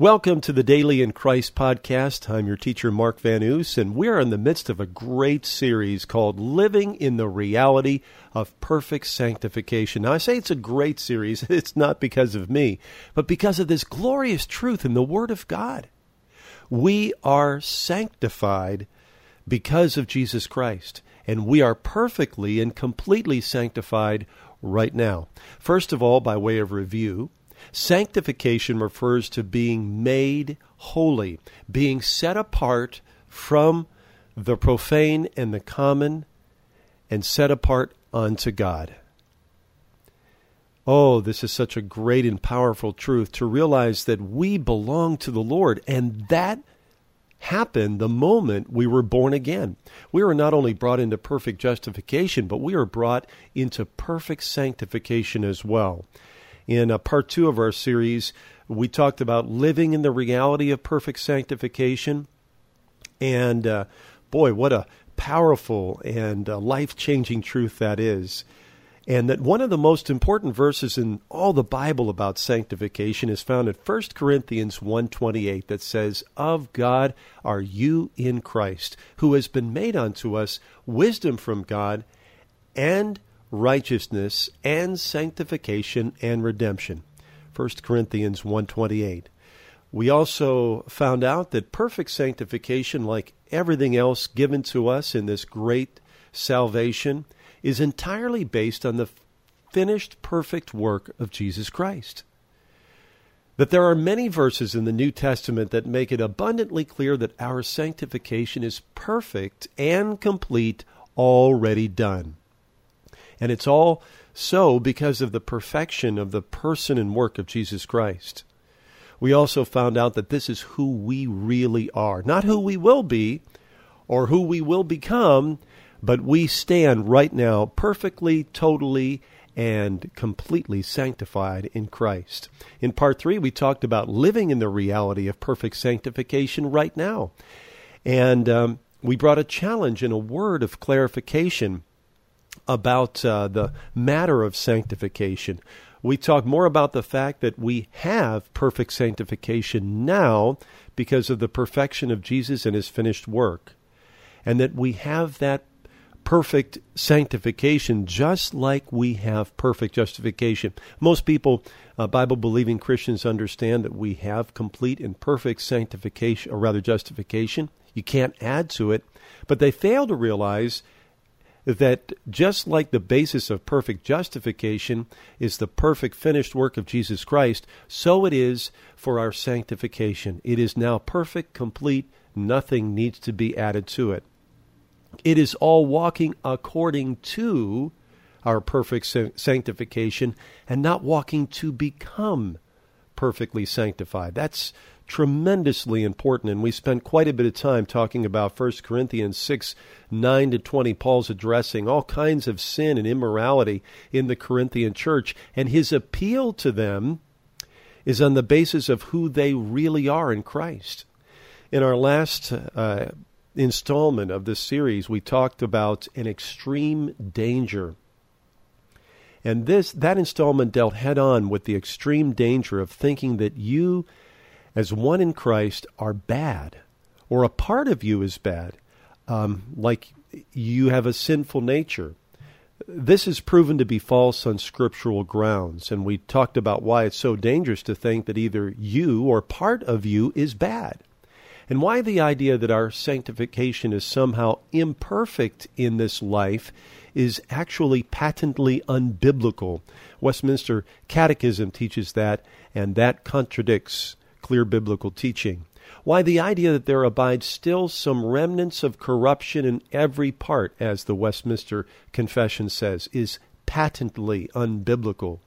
Welcome to the Daily in Christ podcast. I'm your teacher, Mark Van Oos, and we're in the midst of a great series called Living in the Reality of Perfect Sanctification. Now, I say it's a great series. It's not because of me, but because of this glorious truth in the Word of God. We are sanctified because of Jesus Christ, and we are perfectly and completely sanctified right now. First of all, by way of review, Sanctification refers to being made holy, being set apart from the profane and the common, and set apart unto God. Oh, this is such a great and powerful truth to realize that we belong to the Lord, and that happened the moment we were born again. We were not only brought into perfect justification, but we are brought into perfect sanctification as well. In uh, part two of our series, we talked about living in the reality of perfect sanctification. And uh, boy, what a powerful and uh, life changing truth that is. And that one of the most important verses in all the Bible about sanctification is found in 1 Corinthians 1:28 that says, "Of God are you in Christ, who has been made unto us wisdom from God and righteousness and sanctification and redemption. 1 corinthians 1.28 we also found out that perfect sanctification like everything else given to us in this great salvation is entirely based on the finished perfect work of jesus christ. That there are many verses in the New Testament that make it abundantly clear that our sanctification is perfect and complete, already done. And it's all so because of the perfection of the person and work of Jesus Christ. We also found out that this is who we really are, not who we will be or who we will become, but we stand right now perfectly, totally, and completely sanctified in Christ. In part three, we talked about living in the reality of perfect sanctification right now. And um, we brought a challenge and a word of clarification about uh, the matter of sanctification. We talk more about the fact that we have perfect sanctification now because of the perfection of Jesus and his finished work. And that we have that perfect sanctification just like we have perfect justification. Most people, uh, Bible believing Christians, understand that we have complete and perfect sanctification, or rather justification. You can't add to it. But they fail to realize that just like the basis of perfect justification is the perfect finished work of Jesus Christ, so it is for our sanctification. It is now perfect, complete, nothing needs to be added to it. It is all walking according to our perfect sanctification and not walking to become perfectly sanctified. That's tremendously important, and we spent quite a bit of time talking about 1 Corinthians 6 9 to 20. Paul's addressing all kinds of sin and immorality in the Corinthian church, and his appeal to them is on the basis of who they really are in Christ. In our last uh, installment of this series, we talked about an extreme danger and this that installment dealt head on with the extreme danger of thinking that you as one in Christ are bad or a part of you is bad. Um, like you have a sinful nature. This is proven to be false on scriptural grounds, and we talked about why it's so dangerous to think that either you or part of you is bad, and why the idea that our sanctification is somehow imperfect in this life is actually patently unbiblical. Westminster Catechism teaches that, and that contradicts clear biblical teaching. Why the idea that there abides still some remnants of corruption in every part, as the Westminster Confession says, is patently unbiblical.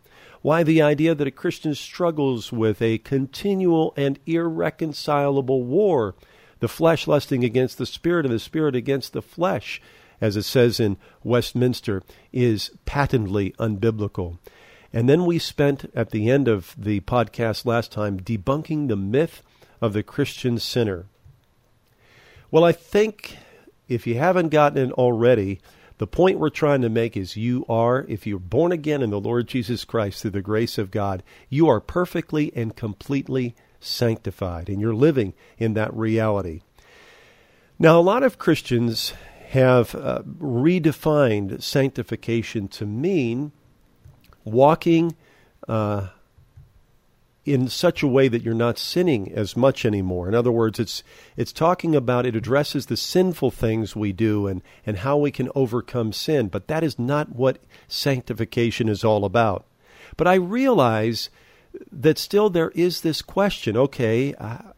Why the idea that a Christian struggles with a continual and irreconcilable war, the flesh lusting against the spirit and the spirit against the flesh, as it says in Westminster, is patently unbiblical. And then we spent at the end of the podcast last time debunking the myth of the Christian sinner. Well, I think if you haven't gotten it already, the point we're trying to make is you are, if you're born again in the Lord Jesus Christ through the grace of God, you are perfectly and completely sanctified, and you're living in that reality. Now, a lot of Christians have uh, redefined sanctification to mean walking uh, in such a way that you're not sinning as much anymore. In other words, it's it's talking about it addresses the sinful things we do and and how we can overcome sin, but that is not what sanctification is all about. But I realize that still there is this question, okay, uh,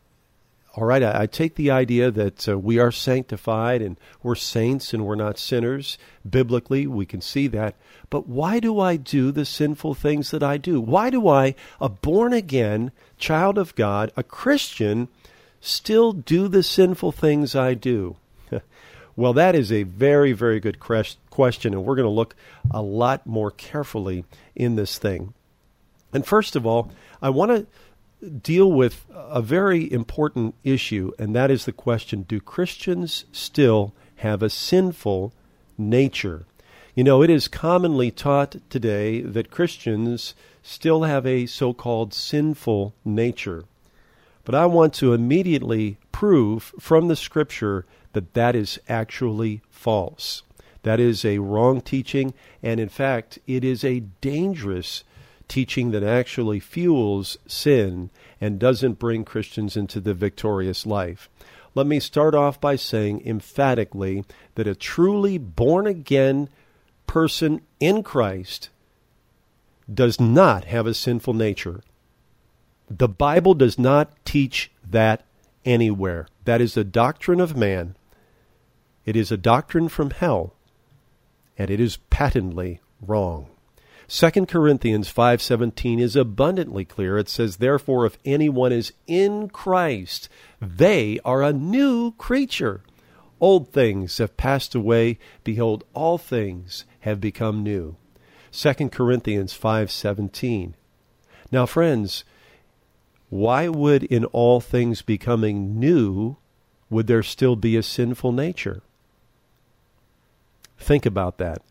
all right, I, I, take the idea that uh, we are sanctified and we're saints and we're not sinners. Biblically, we can see that. But why do I do the sinful things that I do? Why do I, a born again child of God, a Christian, still do the sinful things I do? well, that is a very, very good question, and we're going to look a lot more carefully in this thing. And first of all, I want to deal with a very important issue, and that is the question do Christians still have a sinful nature? You know, it is commonly taught today that Christians still have a so called sinful nature. But I want to immediately prove from the Scripture that that is actually false. That is a wrong teaching, and in fact, it is a dangerous teaching that actually fuels sin and doesn't bring Christians into the victorious life. Let me start off by saying emphatically that a truly born again person in Christ does not have a sinful nature. The Bible does not teach that anywhere. That is a doctrine of man. It is a doctrine from hell, and it is patently wrong. 2 Corinthians 5:17 is abundantly clear. It says, "Therefore if anyone is in Christ, they are a new creature. Old things have passed away; behold, all things have become new." 2 Corinthians 5:17. Now, friends, why would in all things becoming new would there still be a sinful nature? Think about that.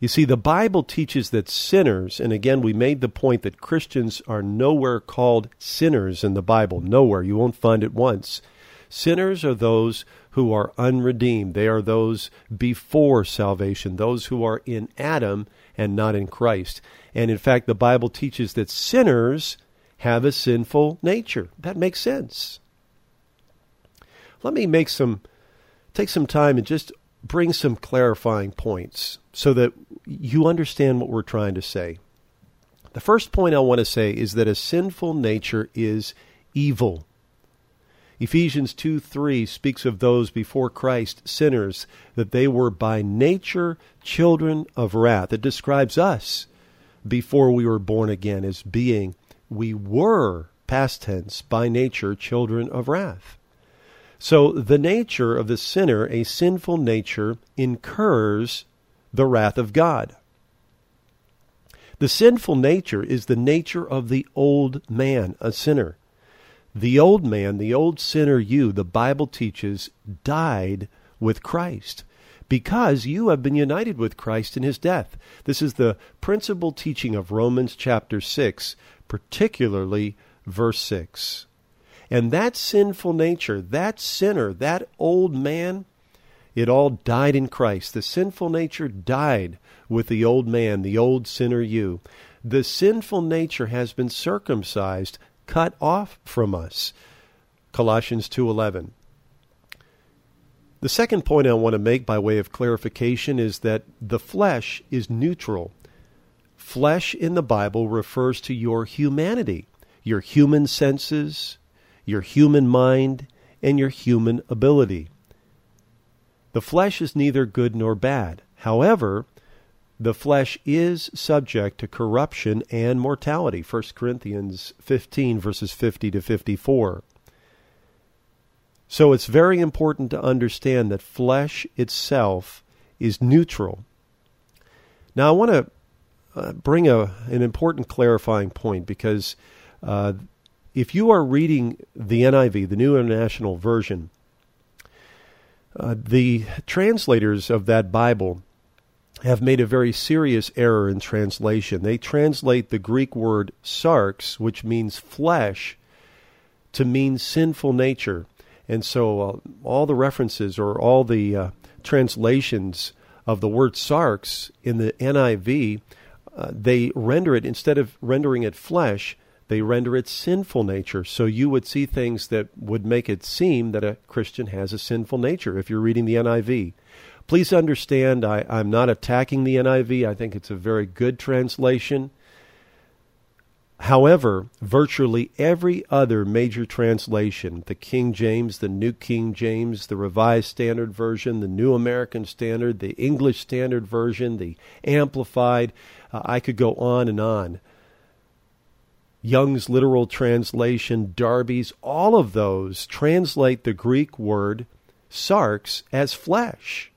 You see, the Bible teaches that sinners, and again, we made the point that Christians are nowhere called sinners in the Bible. Nowhere. You won't find it once. Sinners are those who are unredeemed. They are those before salvation, those who are in Adam and not in Christ. And in fact, the Bible teaches that sinners have a sinful nature. That makes sense. Let me make some take some time and just bring some clarifying points so that you understand what we're trying to say. The first point I want to say is that a sinful nature is evil. Ephesians 2 3 speaks of those before Christ, sinners, that they were by nature children of wrath. It describes us before we were born again as being, we were, past tense, by nature children of wrath. So the nature of the sinner, a sinful nature, incurs the wrath of God. The sinful nature is the nature of the old man, a sinner. The old man, the old sinner you, the Bible teaches, died with Christ because you have been united with Christ in his death. This is the principal teaching of Romans chapter 6, particularly verse 6. And that sinful nature, that sinner, that old man, it all died in Christ. The sinful nature died with the old man, the old sinner you. The sinful nature has been circumcised, cut off from us. Colossians 2:11. The second point I want to make by way of clarification is that the flesh is neutral. Flesh in the Bible refers to your humanity, your human senses, your human mind, and your human ability. The flesh is neither good nor bad. However, the flesh is subject to corruption and mortality. 1 Corinthians 15, verses 50 to 54. So it's very important to understand that flesh itself is neutral. Now, I want to uh, bring a, an important clarifying point because uh, if you are reading the NIV, the New International Version, uh, the translators of that Bible have made a very serious error in translation. They translate the Greek word sarx, which means flesh, to mean sinful nature. And so uh, all the references or all the uh, translations of the word sarx in the NIV, uh, they render it, instead of rendering it flesh, they render it sinful nature. So you would see things that would make it seem that a Christian has a sinful nature if you're reading the NIV. Please understand, I, I'm not attacking the NIV. I think it's a very good translation. However, virtually every other major translation, the King James, the New King James, the Revised Standard Version, the New American Standard, the English Standard Version, the Amplified, uh, I could go on and on. Young's literal translation, Darby's, all of those translate the Greek word sarx as flesh.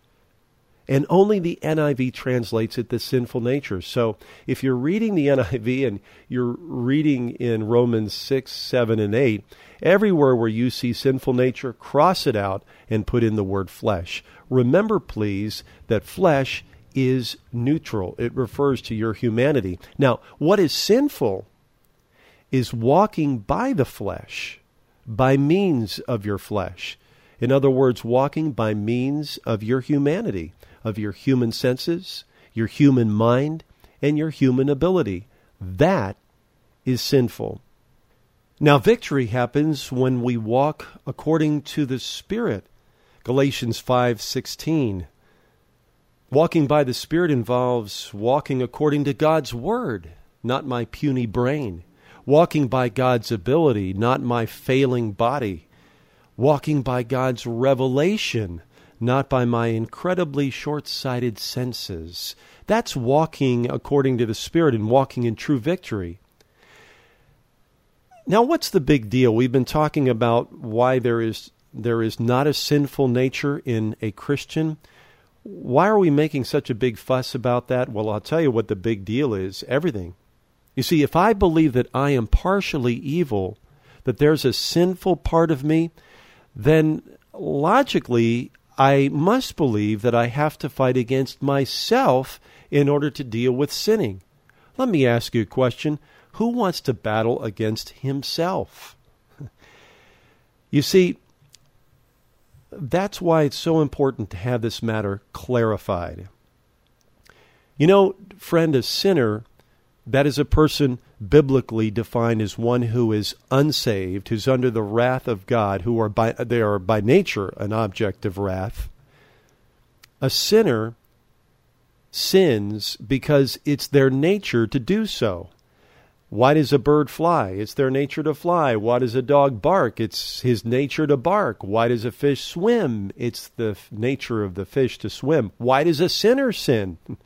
And only the NIV translates it the sinful nature. So if you're reading the NIV and you're reading in Romans 6, 7, and 8, everywhere where you see sinful nature, cross it out and put in the word flesh. Remember, please, that flesh is neutral, it refers to your humanity. Now, what is sinful is walking by the flesh, by means of your flesh. In other words, walking by means of your humanity of your human senses, your human mind, and your human ability. That is sinful. Now, victory happens when we walk according to the Spirit. Galatians 5:16. Walking by the Spirit involves walking according to God's word, not my puny brain. Walking by God's ability, not my failing body. Walking by God's revelation, not by my incredibly short sighted senses. That's walking according to the Spirit and walking in true victory. Now, what's the big deal? We've been talking about why there is, there is not a sinful nature in a Christian. Why are we making such a big fuss about that? Well, I'll tell you what the big deal is everything. You see, if I believe that I am partially evil, that there's a sinful part of me, then logically I must believe that I have to fight against myself in order to deal with sinning. Let me ask you a question. Who wants to battle against himself? you see, that's why it's so important to have this matter clarified. You know, friend, a sinner, that is a person biblically defined as one who is unsaved, who's under the wrath of God, who are by they are by nature an object of wrath. A sinner sins because it's their nature to do so. Why does a bird fly? It's their nature to fly. Why does a dog bark? It's his nature to bark. Why does a fish swim? It's the nature of the fish to swim. Why does a sinner sin?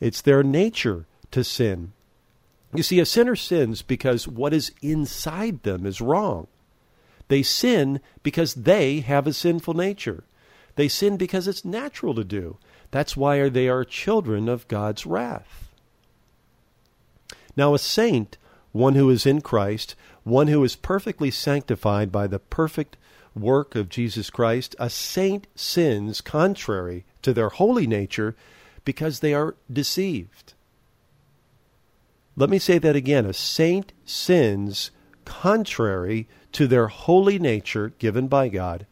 It's their nature to sin. You see, a sinner sins because what is inside them is wrong. They sin because they have a sinful nature. They sin because it's natural to do. That's why they are children of God's wrath. Now, a saint, one who is in Christ, one who is perfectly sanctified by the perfect work of Jesus Christ, a saint sins contrary to their holy nature because they are deceived. Let me say that again. A saint sins contrary to their holy nature given by God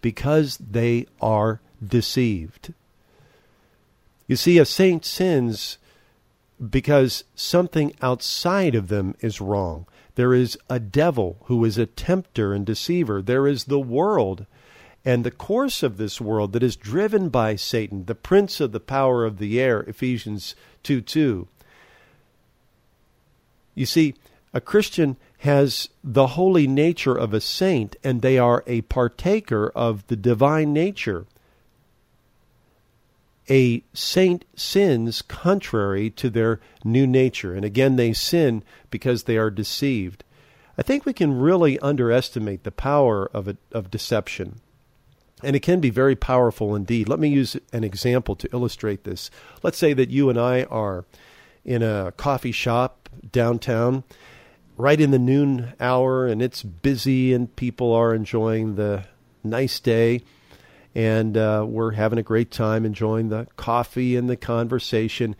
because they are deceived. You see, a saint sins because something outside of them is wrong. There is a devil who is a tempter and deceiver. There is the world and the course of this world that is driven by Satan, the prince of the power of the air, Ephesians 2 2. You see, a Christian has the holy nature of a saint, and they are a partaker of the divine nature. A saint sins contrary to their new nature, and again, they sin because they are deceived. I think we can really underestimate the power of, a, of deception. And it can be very powerful indeed. Let me use an example to illustrate this. Let's say that you and I are in a coffee shop downtown right in the noon hour and it's busy and people are enjoying the nice day and uh, we're having a great time enjoying the coffee and the conversation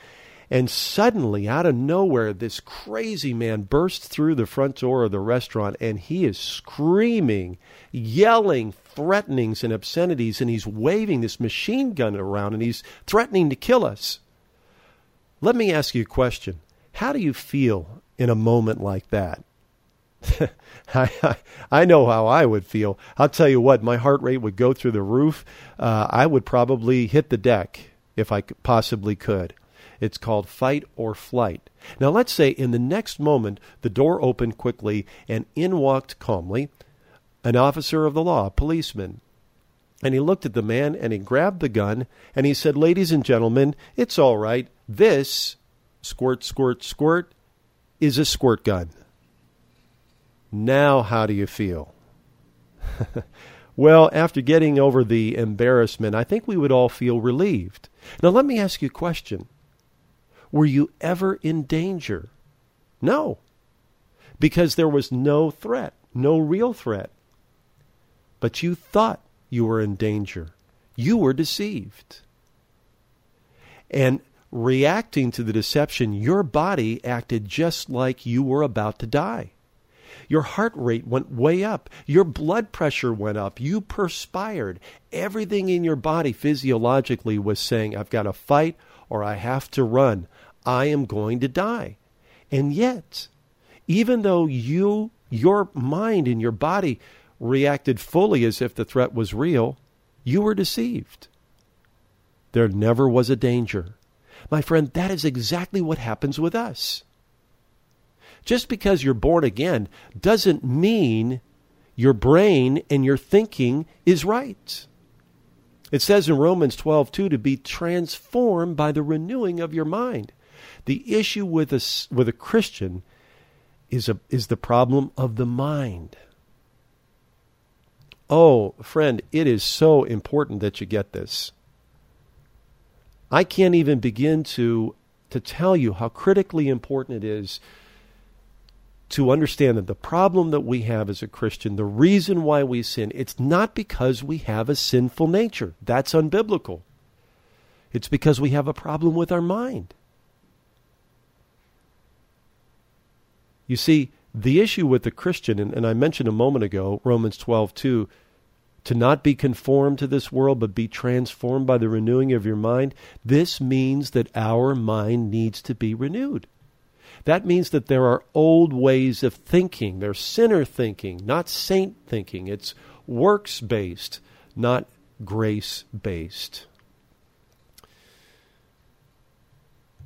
And suddenly, out of nowhere, this crazy man bursts through the front door of the restaurant and he is screaming, yelling threatenings and obscenities, and he's waving this machine gun around and he's threatening to kill us. Let me ask you a question. How do you feel in a moment like that? I, I know how I would feel. I'll tell you what, my heart rate would go through the roof. Uh, I would probably hit the deck if I possibly could. It's called fight or flight. Now, let's say in the next moment the door opened quickly and in walked calmly an officer of the law, a policeman. And he looked at the man and he grabbed the gun and he said, Ladies and gentlemen, it's all right. This, squirt, squirt, squirt, is a squirt gun. Now, how do you feel? well, after getting over the embarrassment, I think we would all feel relieved. Now, let me ask you a question Were you ever in danger? No, because there was no threat, no real threat. But you thought you were in danger. You were deceived. And reacting to the deception, your body acted just like you were about to die. Your heart rate went way up. Your blood pressure went up. You perspired. Everything in your body physiologically was saying, I've got to fight or I have to run. I am going to die. And yet, even though you, your mind and your body reacted fully as if the threat was real, you were deceived. There never was a danger. My friend, that is exactly what happens with us. Just because you're born again doesn't mean your brain and your thinking is right. It says in Romans 12, 2, to be transformed by the renewing of your mind. The issue with a, with a Christian is, a, is the problem of the mind. Oh, friend, it is so important that you get this. I can't even begin to, to tell you how critically important it is to understand that the problem that we have as a Christian, the reason why we sin, it's not because we have a sinful nature. That's unbiblical. It's because we have a problem with our mind. You see, the issue with the Christian, and, and I mentioned a moment ago, Romans 12, 2, to not be conformed to this world, but be transformed by the renewing of your mind, this means that our mind needs to be renewed. That means that there are old ways of thinking. There's sinner thinking, not saint thinking. It's works based, not grace based.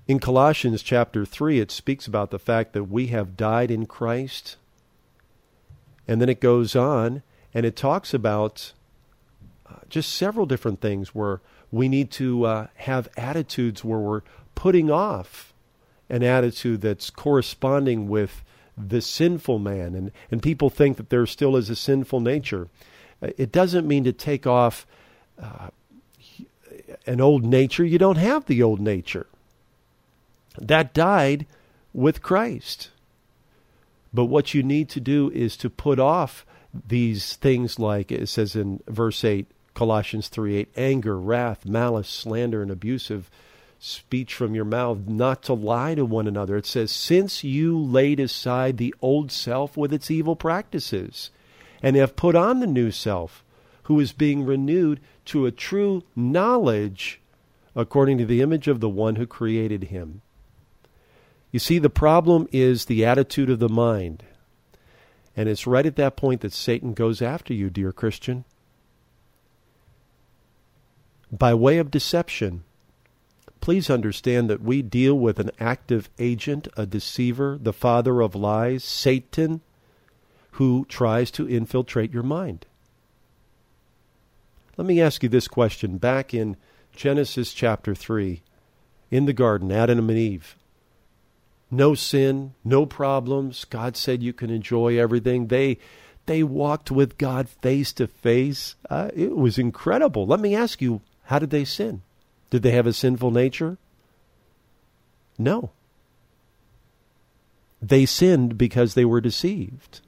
In Colossians chapter 3, it speaks about the fact that we have died in Christ. And then it goes on and it talks about uh, just several different things where we need to uh, have attitudes where we're putting off an attitude that's corresponding with the sinful man, and, and people think that there still is a sinful nature. It doesn't mean to take off uh, an old nature. You don't have the old nature. That died with Christ. But what you need to do is to put off these things like it says in verse 8, Colossians 3 8, anger, wrath, malice, slander, and abusive speech from your mouth, not to lie to one another. It says, Since you laid aside the old self with its evil practices, and have put on the new self, who is being renewed to a true knowledge according to the image of the one who created him. You see, the problem is the attitude of the mind. And it's right at that point that Satan goes after you, dear Christian. By way of deception, please understand that we deal with an active agent, a deceiver, the father of lies, Satan, who tries to infiltrate your mind. Let me ask you this question. Back in Genesis chapter 3, in the garden, Adam and Eve, no sin, no problems. God said you can enjoy everything. They they walked with God face to face. Uh, it was incredible. Let me ask you, how did they sin? Did they have a sinful nature? No. They sinned because they were deceived.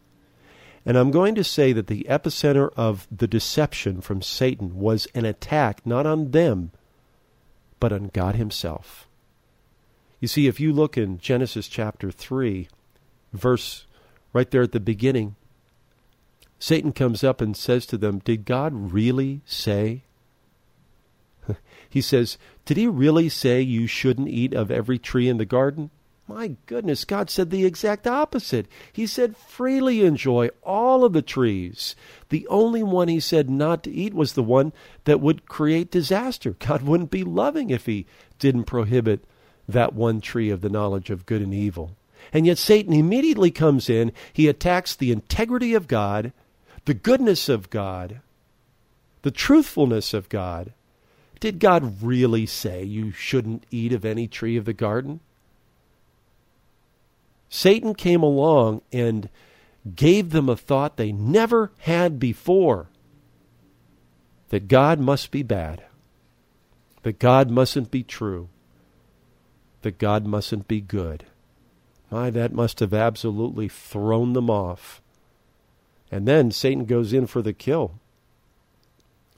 And I'm going to say that the epicenter of the deception from Satan was an attack not on them, but on God Himself. You see, if you look in Genesis chapter 3, verse right there at the beginning, Satan comes up and says to them, Did God really say? he says, Did he really say you shouldn't eat of every tree in the garden? My goodness, God said the exact opposite. He said, freely enjoy all of the trees. The only one he said not to eat was the one that would create disaster. God wouldn't be loving if he didn't prohibit that one tree of the knowledge of good and evil. And yet Satan immediately comes in, he attacks the integrity of God, the goodness of God, the truthfulness of God. Did God really say you shouldn't eat of any tree of the garden? Satan came along and gave them a thought they never had before that God must be bad, that God mustn't be true, that God mustn't be good. My, that must have absolutely thrown them off. And then Satan goes in for the kill.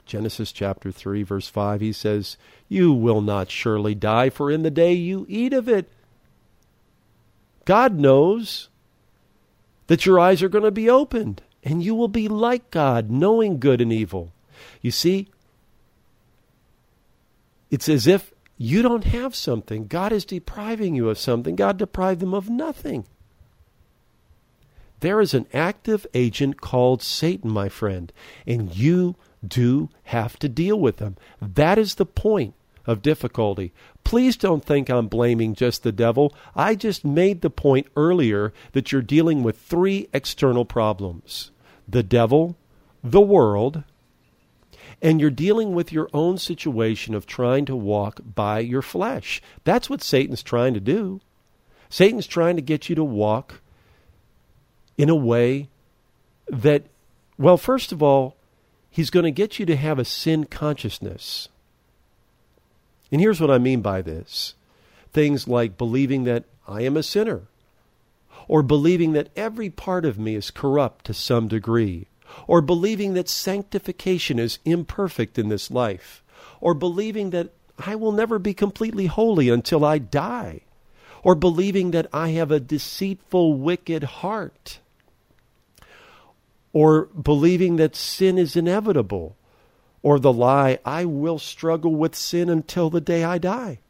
Genesis chapter 3, verse 5, he says, You will not surely die, for in the day you eat of it, God knows that your eyes are going to be opened and you will be like God, knowing good and evil. You see, it's as if you don't have something. God is depriving you of something. God deprived them of nothing. There is an active agent called Satan, my friend, and you do have to deal with them. That is the point of difficulty. Please don't think I'm blaming just the devil. I just made the point earlier that you're dealing with three external problems the devil, the world, and you're dealing with your own situation of trying to walk by your flesh. That's what Satan's trying to do. Satan's trying to get you to walk in a way that, well, first of all, he's going to get you to have a sin consciousness. And here's what I mean by this things like believing that I am a sinner, or believing that every part of me is corrupt to some degree, or believing that sanctification is imperfect in this life, or believing that I will never be completely holy until I die, or believing that I have a deceitful, wicked heart, or believing that sin is inevitable or the lie, I will struggle with sin until the day I die.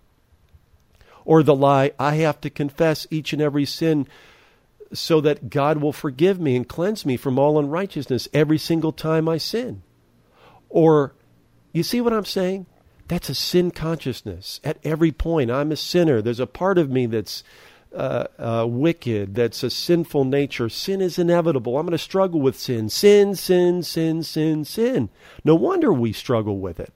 Or the lie, I have to confess each and every sin so that God will forgive me and cleanse me from all unrighteousness every single time I sin. Or, you see what I'm saying? That's a sin consciousness. At every point, I'm a sinner. There's a part of me that's uh, uh, wicked, that's a sinful nature. Sin is inevitable. I'm going to struggle with sin. Sin, sin, sin, sin, sin. No wonder we struggle with it.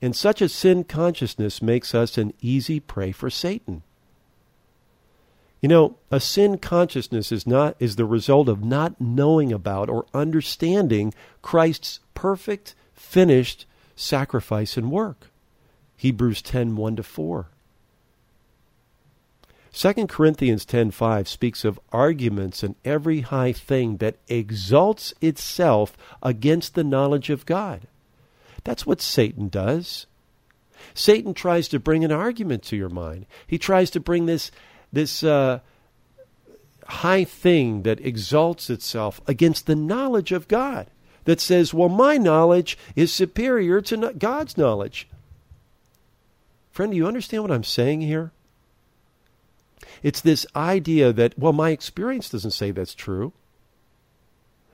And such a sin consciousness makes us an easy prey for Satan. You know, a sin consciousness is not is the result of not knowing about or understanding Christ's perfect, finished sacrifice and work. Hebrews 10 1 to 4. 2 Corinthians 10:5 speaks of arguments and every high thing that exalts itself against the knowledge of God. That's what Satan does. Satan tries to bring an argument to your mind. He tries to bring this this uh, high thing that exalts itself against the knowledge of God. That says, "Well, my knowledge is superior to God's knowledge." Friend, do you understand what I'm saying here? It's this idea that, well, my experience doesn't say that's true.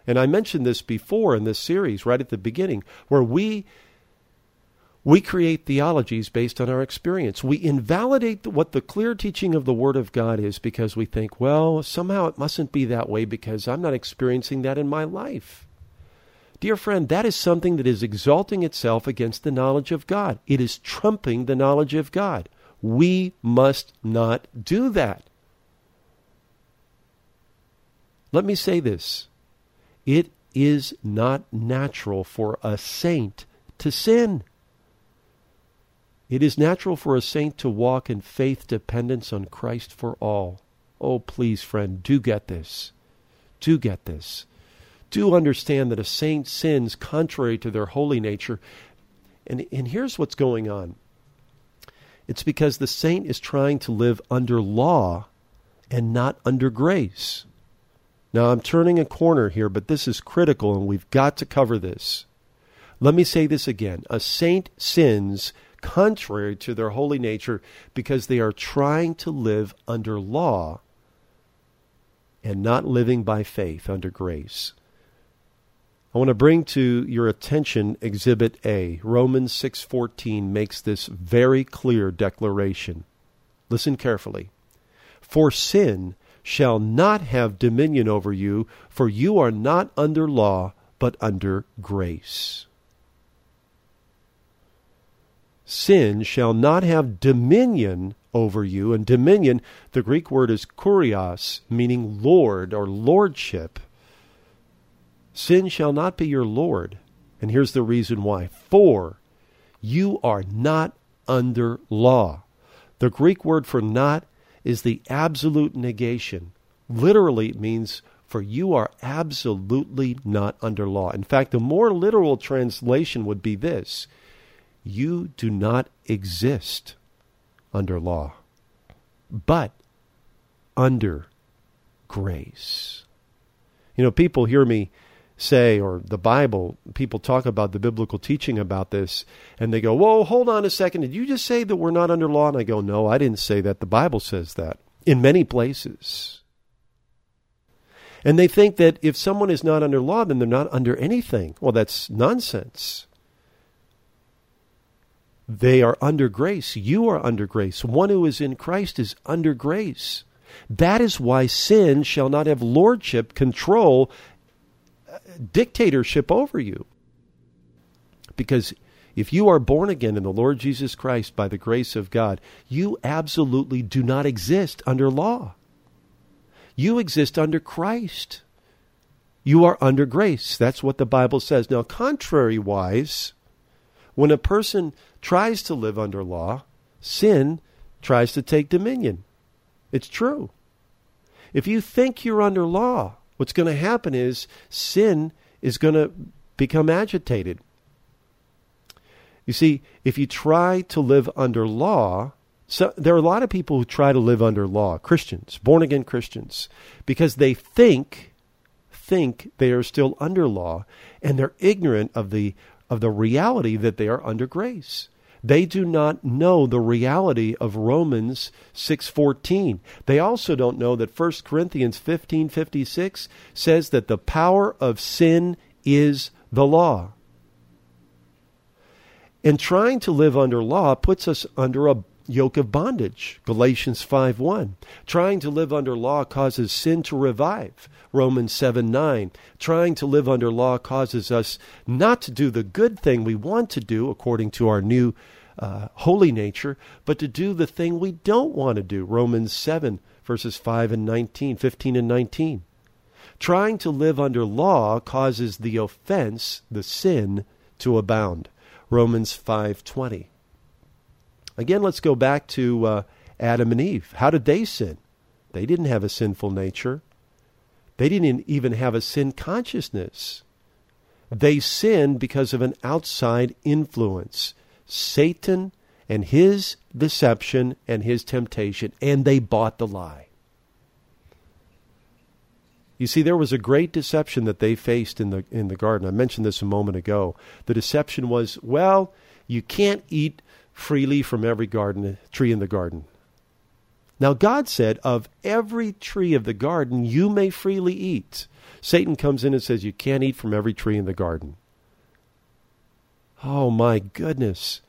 And I mentioned this before in this series, right at the beginning, where we we create theologies based on our experience. We invalidate what the clear teaching of the Word of God is because we think, well, somehow it mustn't be that way because I'm not experiencing that in my life. Dear friend, that is something that is exalting itself against the knowledge of God. It is trumping the knowledge of God. We must not do that. Let me say this it is not natural for a saint to sin. It is natural for a saint to walk in faith dependence on Christ for all. Oh, please, friend, do get this. Do get this. Do understand that a saint sins contrary to their holy nature. And, and here's what's going on It's because the saint is trying to live under law and not under grace. Now, I'm turning a corner here, but this is critical and we've got to cover this. Let me say this again. A saint sins contrary to their holy nature because they are trying to live under law and not living by faith under grace. I want to bring to your attention exhibit A. Romans 6:14 makes this very clear declaration. Listen carefully. For sin shall not have dominion over you, for you are not under law, but under grace. Sin shall not have dominion over you. And dominion, the Greek word is kurios, meaning lord or lordship. Sin shall not be your Lord. And here's the reason why. For you are not under law. The Greek word for not is the absolute negation. Literally, it means for you are absolutely not under law. In fact, the more literal translation would be this you do not exist under law, but under grace. You know, people hear me say, or the Bible, people talk about the biblical teaching about this, and they go, Whoa, hold on a second. Did you just say that we're not under law? And I go, No, I didn't say that. The Bible says that in many places. And they think that if someone is not under law, then they're not under anything. Well, that's nonsense. They are under grace. You are under grace. One who is in Christ is under grace. That is why sin shall not have lordship, control, dictatorship over you. Because if you are born again in the Lord Jesus Christ by the grace of God, you absolutely do not exist under law. You exist under Christ. You are under grace. That's what the Bible says. Now, contrary wise, when a person tries to live under law, sin tries to take dominion. It's true. If you think you're under law, what's going to happen is sin is going to become agitated. You see, if you try to live under law, so there are a lot of people who try to live under law, Christians, born again Christians, because they think think they are still under law and they're ignorant of the of the reality that they are under grace. They do not know the reality of Romans 6:14. They also don't know that 1 Corinthians 15:56 says that the power of sin is the law. And trying to live under law puts us under a yoke of bondage. Galatians 5:1. Trying to live under law causes sin to revive. Romans 7 9. Trying to live under law causes us not to do the good thing we want to do according to our new uh, holy nature, but to do the thing we don't want to do. Romans 7 verses 5 and 19, 15 and 19. Trying to live under law causes the offense, the sin, to abound. Romans 5:20. Again, let's go back to uh, Adam and Eve. How did they sin? They didn't have a sinful nature. They didn't even have a sin consciousness. They sinned because of an outside influence Satan and his deception and his temptation, and they bought the lie. You see, there was a great deception that they faced in the in the garden. I mentioned this a moment ago. The deception was, well, you can't eat freely from every garden tree in the garden. Now God said, Of every tree of the garden you may freely eat. Satan comes in and says, You can't eat from every tree in the garden. Oh my goodness.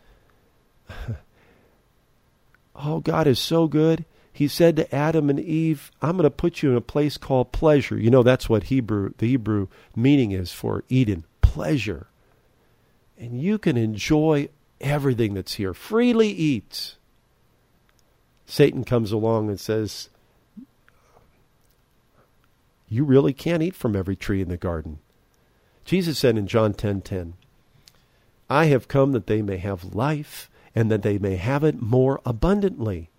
oh, God is so good. He said to Adam and Eve, I'm going to put you in a place called pleasure. You know, that's what Hebrew, the Hebrew meaning is for Eden pleasure. And you can enjoy everything that's here. Freely eat. Satan comes along and says, You really can't eat from every tree in the garden. Jesus said in John 10:10, 10, 10, I have come that they may have life and that they may have it more abundantly.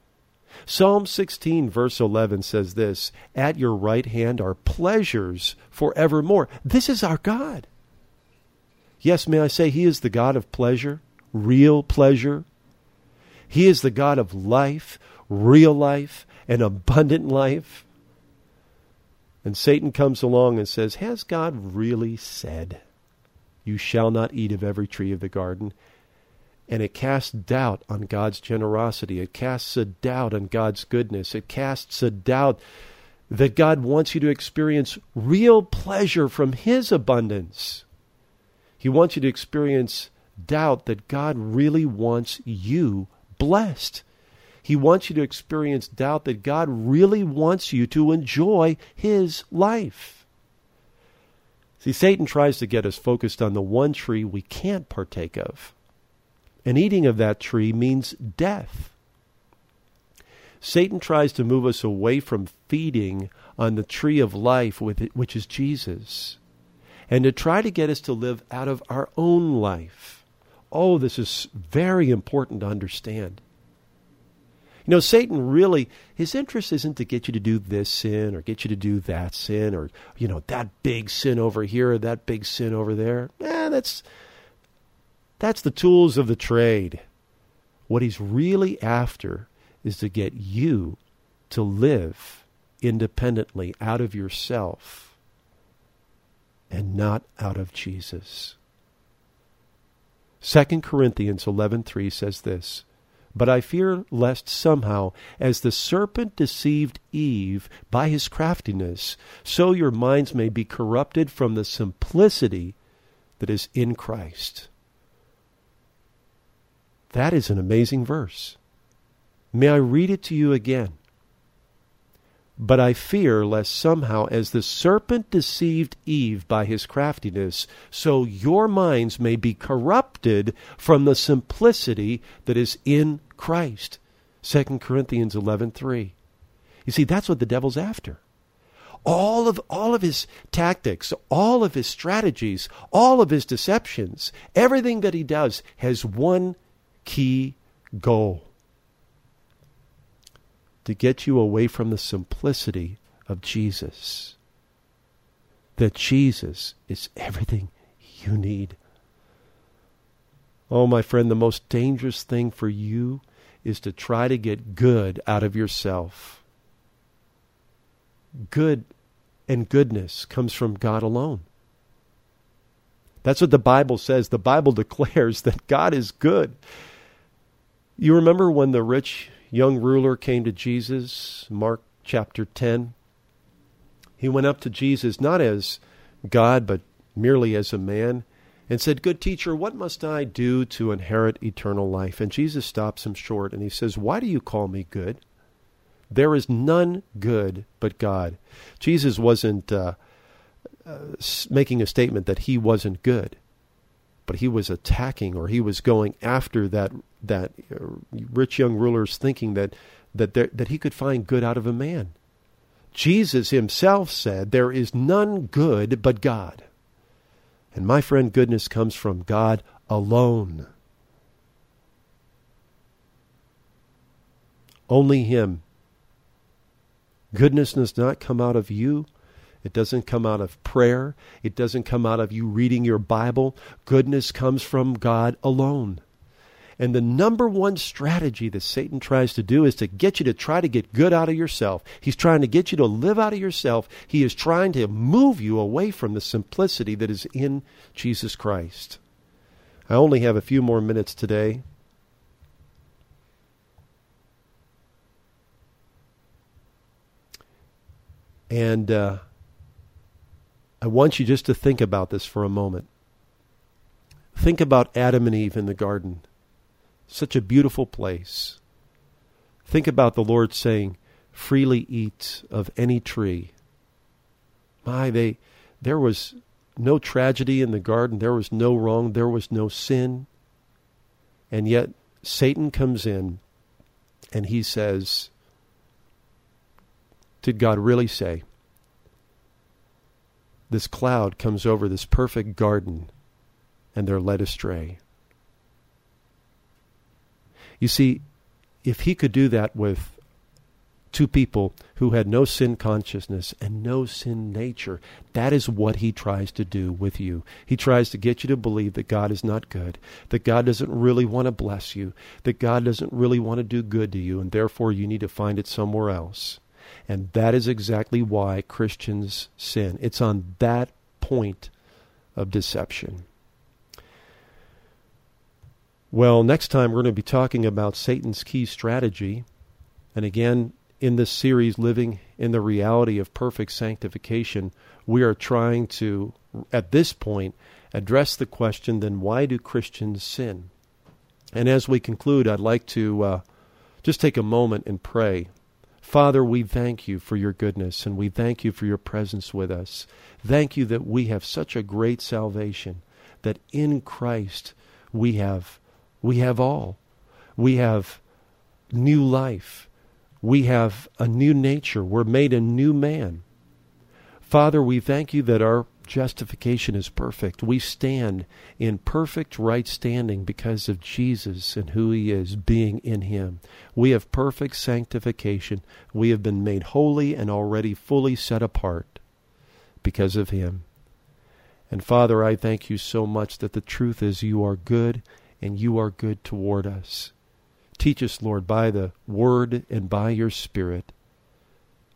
Psalm 16, verse 11 says this At your right hand are pleasures forevermore. This is our God. Yes, may I say, He is the God of pleasure, real pleasure. He is the God of life, real life, and abundant life. And Satan comes along and says, Has God really said, You shall not eat of every tree of the garden? And it casts doubt on God's generosity. It casts a doubt on God's goodness. It casts a doubt that God wants you to experience real pleasure from His abundance. He wants you to experience doubt that God really wants you blessed. He wants you to experience doubt that God really wants you to enjoy His life. See, Satan tries to get us focused on the one tree we can't partake of. And eating of that tree means death. Satan tries to move us away from feeding on the tree of life, which is Jesus, and to try to get us to live out of our own life. Oh, this is very important to understand. You know, Satan really, his interest isn't to get you to do this sin or get you to do that sin or, you know, that big sin over here or that big sin over there. Eh, that's, that's the tools of the trade. What he's really after is to get you to live independently out of yourself and not out of Jesus. 2 Corinthians 11:3 says this, "But I fear lest somehow as the serpent deceived Eve by his craftiness, so your minds may be corrupted from the simplicity that is in Christ." That is an amazing verse. May I read it to you again? But I fear lest somehow, as the serpent deceived Eve by his craftiness, so your minds may be corrupted from the simplicity that is in Christ. 2 Corinthians 11:3. You see, that's what the devil's after. All of all of his tactics, all of his strategies, all of his deceptions, everything that he does has one key goal to get you away from the simplicity of Jesus. That Jesus is everything you need. Oh, my friend, the most dangerous thing for you is to try to get good out of yourself. Good and goodness comes from God alone. That's what the Bible says. The Bible declares that God is good. You remember when the rich young ruler came to Jesus, Mark chapter 10? He went up to Jesus not as God, but merely as a man, and said, Good teacher, what must I do to inherit eternal life? And Jesus stops him short and he says, Why do you call me good? There is none good but God. Jesus wasn't uh, uh, making a statement that he wasn't good but he was attacking or he was going after that that uh, rich young ruler's thinking that that there, that he could find good out of a man. Jesus himself said, "There is none good but God." And my friend, goodness comes from God alone. Only Him. Goodness does not come out of you, it doesn't come out of prayer. It doesn't come out of you reading your Bible. Goodness comes from God alone. And the number one strategy that Satan tries to do is to get you to try to get good out of yourself. He's trying to get you to live out of yourself. He is trying to move you away from the simplicity that is in Jesus Christ. I only have a few more minutes today. And uh, I want you just to think about this for a moment. Think about Adam and Eve in the garden. Such a beautiful place. Think about the Lord saying, freely eat of any tree. My, they, there was no tragedy in the garden. There was no wrong. There was no sin. And yet Satan comes in and he says, Did God really say? this cloud comes over this perfect garden and they're led astray. You see, if he could do that with Two people who had no sin consciousness and no sin nature. That is what he tries to do with you. He tries to get you to believe that God is not good, that God doesn't really want to bless you, that God doesn't really want to do good to you, and therefore you need to find it somewhere else. And that is exactly why Christians sin. It's on that point of deception. Well, next time we're going to be talking about Satan's key strategy. And again, in this series, Living in the Reality of Perfect Sanctification, we are trying to, at this point, address the question then why do Christians sin? And as we conclude, I'd like to uh, just take a moment and pray. Father, we thank you for your goodness and we thank you for your presence with us. Thank you that we have such a great salvation, that in Christ we have we have all. We have new life. We have a new nature. We're made a new man. Father, we thank you that our justification is perfect. We stand in perfect right standing because of Jesus and who he is, being in him. We have perfect sanctification. We have been made holy and already fully set apart because of him. And Father, I thank you so much that the truth is you are good and you are good toward us. Teach us, Lord, by the Word and by your Spirit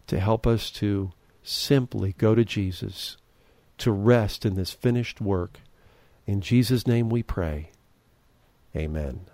to help us to simply go to Jesus, to rest in this finished work. In Jesus' name we pray. Amen.